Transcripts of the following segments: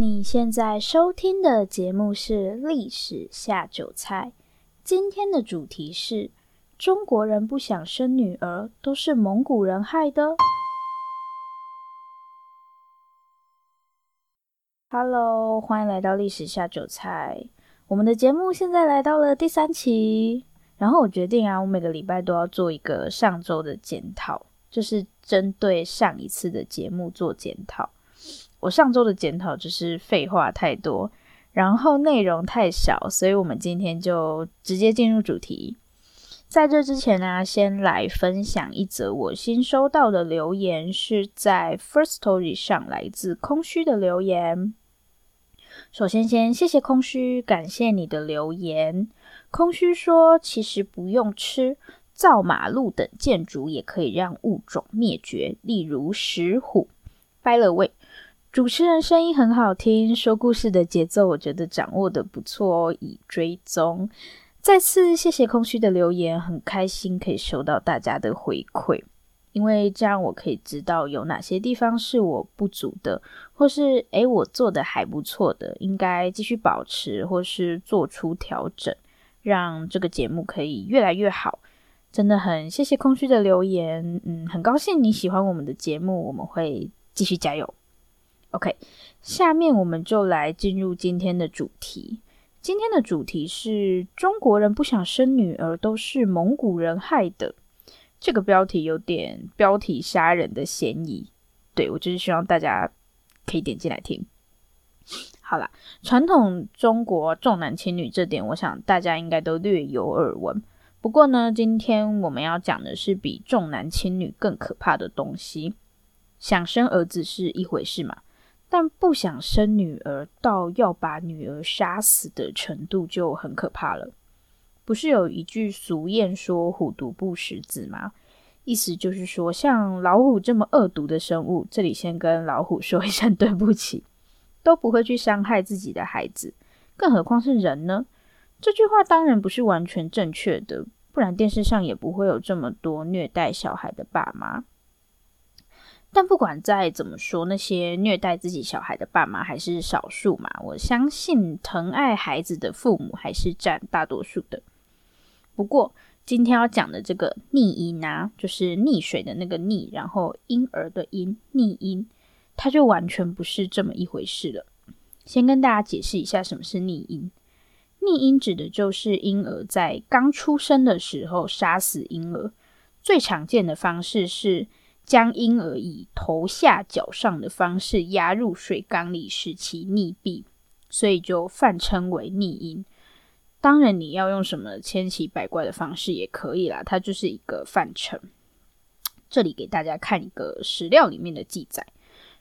你现在收听的节目是《历史下酒菜》，今天的主题是：中国人不想生女儿，都是蒙古人害的。Hello，欢迎来到《历史下酒菜》。我们的节目现在来到了第三期，然后我决定啊，我每个礼拜都要做一个上周的检讨，就是针对上一次的节目做检讨。我上周的检讨就是废话太多，然后内容太少，所以我们今天就直接进入主题。在这之前呢、先来分享一则我新收到的留言，是在 Firstory 上来自空虚的留言。首先，先谢谢空虚，感谢你的留言。空虚说，其实不用吃，造马路等建筑也可以让物种灭绝，例如石虎。By the way。主持人声音很好听，说故事的节奏我觉得掌握得不错哦，已追踪。再次谢谢空虚的留言，很开心可以收到大家的回馈，因为这样我可以知道有哪些地方是我不足的，或是诶我做得还不错的，应该继续保持或是做出调整，让这个节目可以越来越好。真的很谢谢空虚的留言，嗯，很高兴你喜欢我们的节目，我们会继续加油。OK，下面我们就来进入今天的主题。今天的主题是中国人不想生女儿，都是蒙古人害的。这个标题有点标题杀人的嫌疑。对，我就是希望大家可以点进来听。好啦，传统中国重男轻女这点，我想大家应该都略有耳闻。不过呢，今天我们要讲的是比重男轻女更可怕的东西。想生儿子是一回事嘛。但不想生女儿到要把女儿杀死的程度就很可怕了。不是有一句俗谚说“虎毒不食子”吗？意思就是说，像老虎这么恶毒的生物，这里先跟老虎说一声对不起，都不会去伤害自己的孩子，更何况是人呢？这句话当然不是完全正确的，不然电视上也不会有这么多虐待小孩的爸妈。但不管再怎么说，那些虐待自己小孩的爸妈还是少数嘛。我相信疼爱孩子的父母还是占大多数的。不过今天要讲的这个溺婴啊，就是溺水的那个溺，然后婴儿的婴，溺婴，它就完全不是这么一回事了。先跟大家解释一下什么是溺婴。溺婴指的就是婴儿在刚出生的时候杀死婴儿，最常见的方式是。将婴儿以头下脚上的方式压入水缸里，使其溺毙，所以就泛称为溺婴。当然，你要用什么千奇百怪的方式也可以啦，它就是一个泛称。这里给大家看一个史料里面的记载。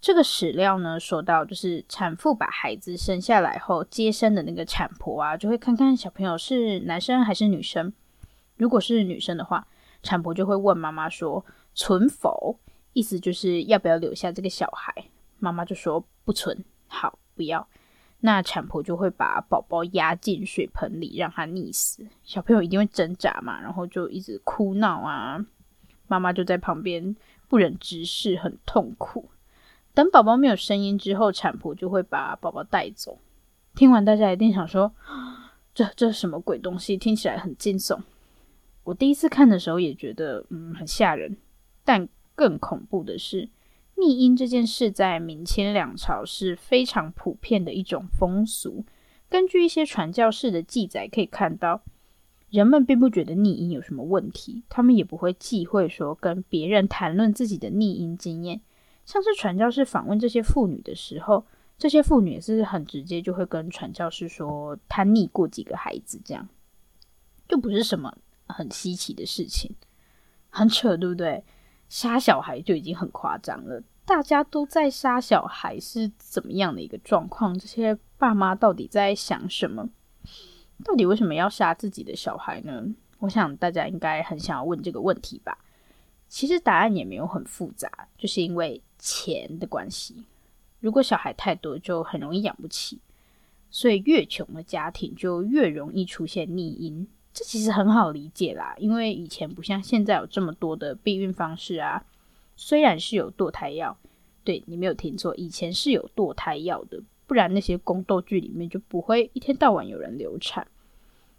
这个史料呢，说到就是产妇把孩子生下来后，接生的那个产婆啊，就会看看小朋友是男生还是女生。如果是女生的话，产婆就会问妈妈说。存否？意思就是要不要留下这个小孩？妈妈就说不存，好，不要。那产婆就会把宝宝压进水盆里，让他溺死。小朋友一定会挣扎嘛，然后就一直哭闹啊。妈妈就在旁边不忍直视，很痛苦。等宝宝没有声音之后，产婆就会把宝宝带走。听完，大家一定想说，这这什么鬼东西？听起来很惊悚。我第一次看的时候也觉得，嗯，很吓人。但更恐怖的是，逆婴这件事在明清两朝是非常普遍的一种风俗。根据一些传教士的记载可以看到，人们并不觉得逆婴有什么问题，他们也不会忌讳说跟别人谈论自己的逆婴经验。像是传教士访问这些妇女的时候，这些妇女也是很直接，就会跟传教士说她逆过几个孩子，这样就不是什么很稀奇的事情，很扯，对不对？杀小孩就已经很夸张了，大家都在杀小孩是怎么样的一个状况？这些爸妈到底在想什么？到底为什么要杀自己的小孩呢？我想大家应该很想要问这个问题吧。其实答案也没有很复杂，就是因为钱的关系。如果小孩太多，就很容易养不起，所以越穷的家庭就越容易出现逆婴。这其实很好理解啦，因为以前不像现在有这么多的避孕方式啊。虽然是有堕胎药，对，你没有听错，以前是有堕胎药的，不然那些宫斗剧里面就不会一天到晚有人流产。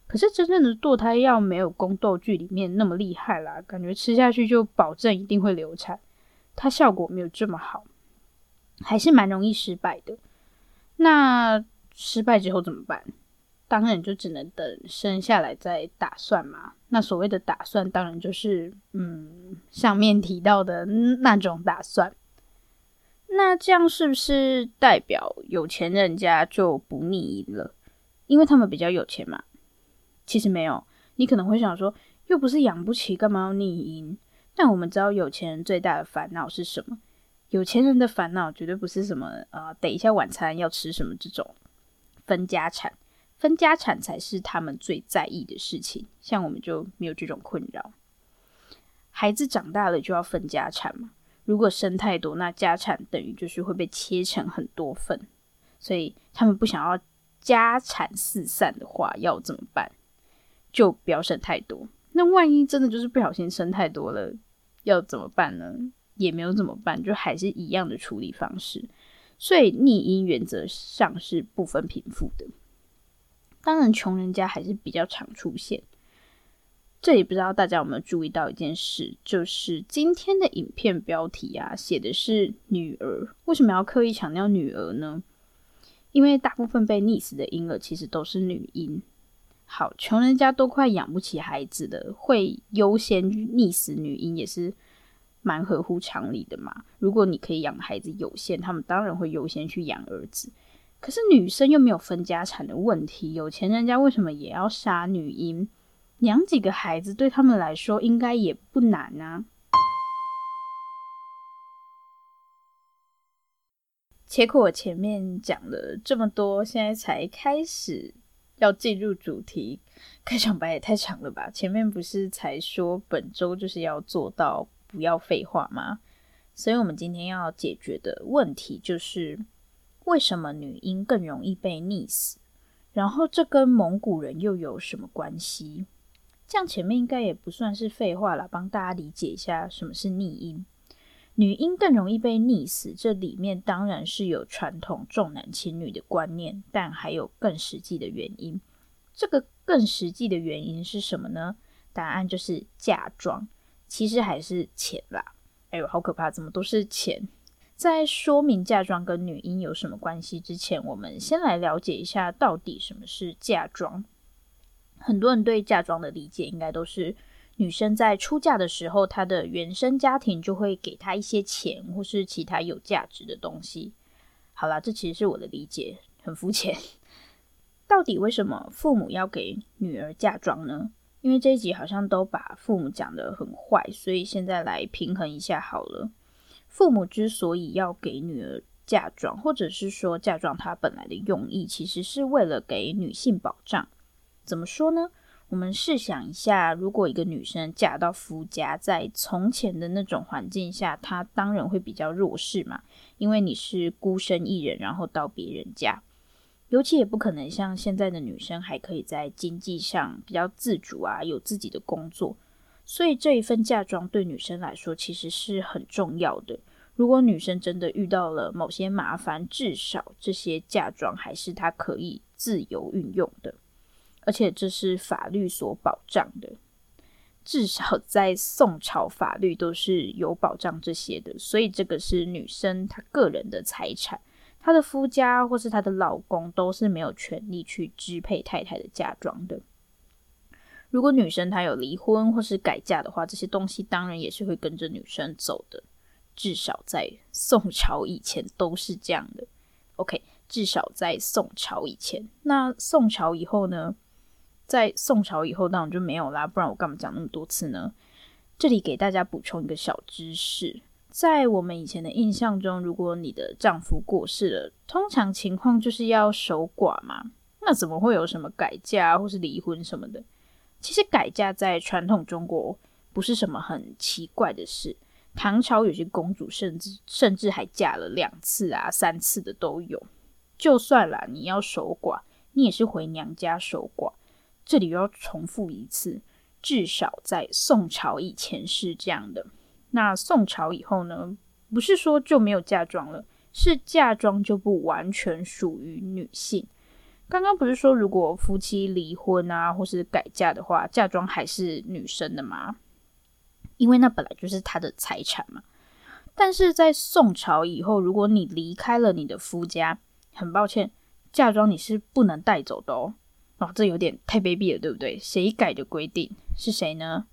可是真正的堕胎药没有宫斗剧里面那么厉害啦，感觉吃下去就保证一定会流产，它效果没有这么好，还是蛮容易失败的。那失败之后怎么办？当然就只能等生下来再打算嘛。那所谓的打算，当然就是嗯，上面提到的那种打算。那这样是不是代表有钱人家就不逆婴了？因为他们比较有钱嘛。其实没有，你可能会想说，又不是养不起，干嘛要逆淫？但我们知道有钱人最大的烦恼是什么？有钱人的烦恼绝对不是什么啊、呃，等一下晚餐要吃什么这种分家产，分家产才是他们最在意的事情。像我们就没有这种困扰，孩子长大了就要分家产嘛。如果生太多，那家产等于就是会被切成很多份，所以他们不想要家产四散的话，要怎么办？就不要生太多。那万一真的就是不小心生太多了，要怎么办呢？也没有怎么办，就还是一样的处理方式。所以逆因原则上是不分贫富的。当然，穷人家还是比较常出现。这里不知道大家有没有注意到一件事，就是今天的影片标题啊，写的是女儿。为什么要刻意强调女儿呢？因为大部分被溺死的婴儿其实都是女婴。好，穷人家都快养不起孩子了，会优先溺死女婴也是蛮合乎常理的嘛。如果你可以养孩子有限，他们当然会优先去养儿子。可是女生又没有分家产的问题，有钱人家为什么也要杀女婴？养几个孩子对他们来说应该也不难啊。结果我前面讲了这么多，现在才开始。要进入主题，开场白也太长了吧？前面不是才说本周就是要做到不要废话吗？所以我们今天要解决的问题就是为什么女婴更容易被溺死？然后这跟蒙古人又有什么关系？这样前面应该也不算是废话了，帮大家理解一下什么是溺婴。女婴更容易被溺死，这里面当然是有传统重男轻女的观念，但还有更实际的原因。这个更实际的原因是什么呢？答案就是嫁妆，其实还是钱啦。哎呦，好可怕，怎么都是钱？在说明嫁妆跟女婴有什么关系之前，我们先来了解一下到底什么是嫁妆。很多人对嫁妆的理解应该都是。女生在出嫁的时候，她的原生家庭就会给她一些钱或是其他有价值的东西。好啦，这其实是我的理解，很肤浅。到底为什么父母要给女儿嫁妆呢？因为这一集好像都把父母讲得很坏，所以现在来平衡一下好了。父母之所以要给女儿嫁妆，或者是说嫁妆它本来的用意，其实是为了给女性保障。怎么说呢？我们试想一下，如果一个女生嫁到夫家，在从前的那种环境下，她当然会比较弱势嘛，因为你是孤身一人，然后到别人家，尤其也不可能像现在的女生还可以在经济上比较自主啊，有自己的工作，所以这一份嫁妆对女生来说其实是很重要的。如果女生真的遇到了某些麻烦，至少这些嫁妆还是她可以自由运用的。而且这是法律所保障的，至少在宋朝法律都是有保障这些的，所以这个是女生她个人的财产，她的夫家或是她的老公都是没有权利去支配太太的嫁妆的。如果女生她有离婚或是改嫁的话，这些东西当然也是会跟着女生走的，至少在宋朝以前都是这样的。OK，至少在宋朝以前，那宋朝以后呢？在宋朝以后，当然就没有啦，不然我干嘛讲那么多次呢？这里给大家补充一个小知识，在我们以前的印象中，如果你的丈夫过世了，通常情况就是要守寡嘛。那怎么会有什么改嫁或是离婚什么的？其实改嫁在传统中国不是什么很奇怪的事。唐朝有些公主甚至甚至还嫁了两次啊、三次的都有。就算啦，你要守寡，你也是回娘家守寡。这里又要重复一次，至少在宋朝以前是这样的。那宋朝以后呢？不是说就没有嫁妆了，是嫁妆就不完全属于女性。刚刚不是说，如果夫妻离婚啊，或是改嫁的话，嫁妆还是女生的吗？因为那本来就是她的财产嘛。但是在宋朝以后，如果你离开了你的夫家，很抱歉，嫁妆你是不能带走的哦。哦，这有点太卑鄙了，对不对？谁改的规定？是谁呢？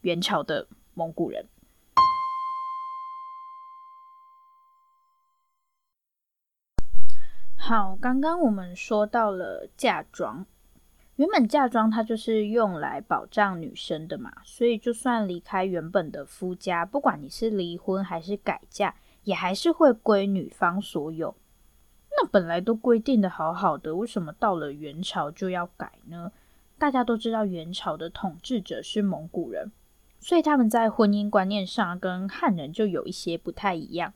元朝的蒙古人。好，刚刚我们说到了嫁妆，原本嫁妆它就是用来保障女生的嘛，所以就算离开原本的夫家，不管你是离婚还是改嫁，也还是会归女方所有。那本来都规定的好好的，为什么到了元朝就要改呢？大家都知道元朝的统治者是蒙古人，所以他们在婚姻观念上跟汉人就有一些不太一样，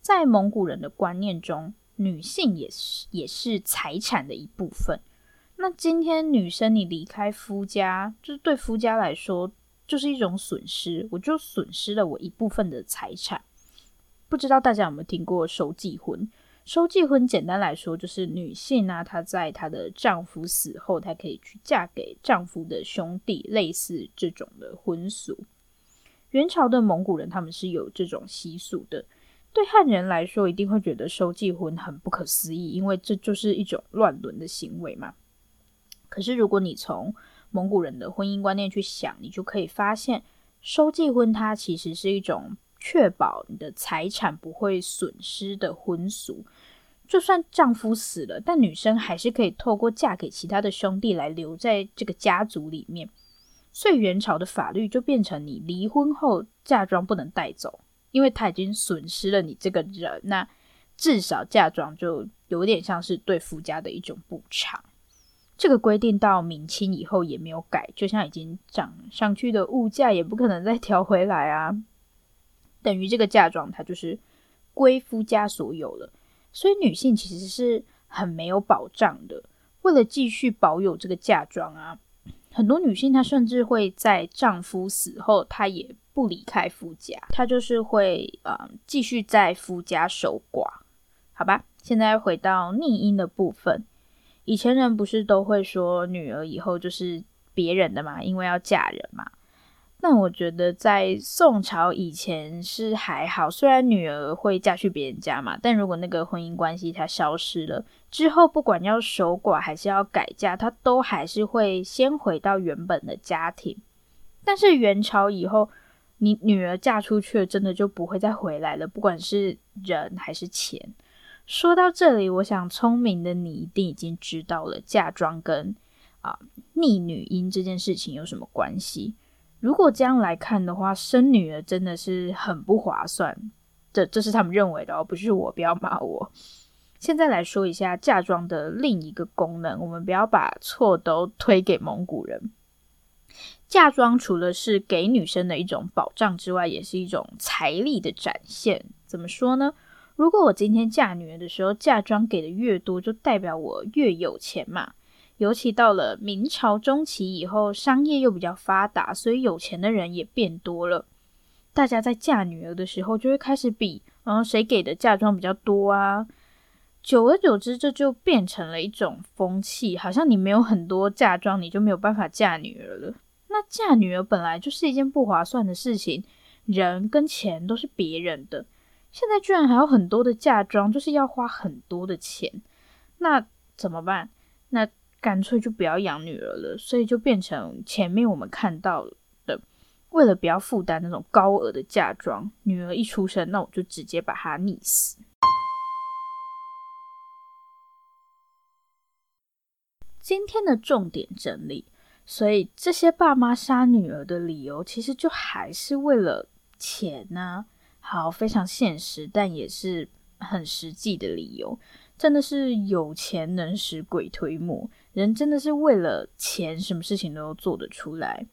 在蒙古人的观念中。女性也是也是财产的一部分。那今天女生你离开夫家，就是对夫家来说就是一种损失，我就损失了我一部分的财产。不知道大家有没有听过收继婚？收继婚简单来说就是女性呢、她在她的丈夫死后，她可以去嫁给丈夫的兄弟，类似这种的婚俗。元朝的蒙古人他们是有这种习俗的。对汉人来说，一定会觉得收继婚很不可思议，因为这就是一种乱伦的行为嘛。可是，如果你从蒙古人的婚姻观念去想，你就可以发现，收继婚它其实是一种确保你的财产不会损失的婚俗。就算丈夫死了，但女生还是可以透过嫁给其他的兄弟来留在这个家族里面。所以元朝的法律就变成，你离婚后嫁妆不能带走。因为他已经损失了你这个人，那至少嫁妆就有点像是对夫家的一种补偿。这个规定到明清以后也没有改，就像已经涨上去的物价也不可能再调回来啊。等于这个嫁妆它就是归夫家所有了，所以女性其实是很没有保障的。为了继续保有这个嫁妆啊，很多女性她甚至会在丈夫死后，她也。不离开夫家，他就是会呃继续在夫家守寡，好吧？现在回到逆因的部分，以前人不是都会说女儿以后就是别人的嘛，因为要嫁人嘛。那我觉得在宋朝以前是还好，虽然女儿会嫁去别人家嘛，但如果那个婚姻关系它消失了之后，不管要守寡还是要改嫁，她都还是会先回到原本的家庭。但是元朝以后。你女儿嫁出去了，真的就不会再回来了，不管是人还是钱。说到这里，我想聪明的你一定已经知道了嫁妆跟啊逆女婴这件事情有什么关系。如果这样来看的话，生女儿真的是很不划算。这这是他们认为的哦，不是我，不要骂我。现在来说一下嫁妆的另一个功能，我们不要把错都推给蒙古人。嫁妆除了是给女生的一种保障之外，也是一种财力的展现。怎么说呢？如果我今天嫁女儿的时候，嫁妆给的越多，就代表我越有钱嘛。尤其到了明朝中期以后，商业又比较发达，所以有钱的人也变多了。大家在嫁女儿的时候，就会开始比，然后谁给的嫁妆比较多啊。久而久之，这就变成了一种风气，好像你没有很多嫁妆，你就没有办法嫁女儿了。那嫁女儿本来就是一件不划算的事情，人跟钱都是别人的，现在居然还有很多的嫁妆，就是要花很多的钱，那怎么办？那干脆就不要养女儿了，所以就变成前面我们看到的，为了不要负担那种高额的嫁妆，女儿一出生，那我就直接把她溺死。今天的重点整理。所以这些爸妈杀女儿的理由，其实就还是为了钱呢。好，非常现实，但也是很实际的理由。真的是有钱能使鬼推磨，人真的是为了钱，什么事情都做得出来。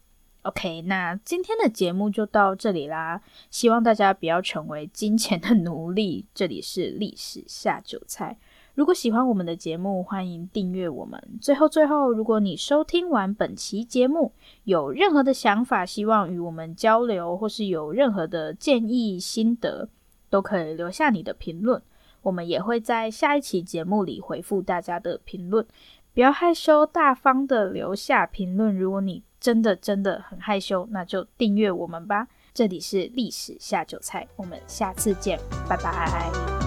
OK，那今天的节目就到这里啦。希望大家不要成为金钱的奴隶。这里是历史下酒菜。如果喜欢我们的节目，欢迎订阅我们。最后，最后，如果你收听完本期节目，有任何的想法，希望与我们交流，或是有任何的建议心得，都可以留下你的评论。我们也会在下一期节目里回复大家的评论。不要害羞，大方的留下评论。如果你真的真的很害羞，那就订阅我们吧。这里是历史下酒菜，我们下次见，拜拜。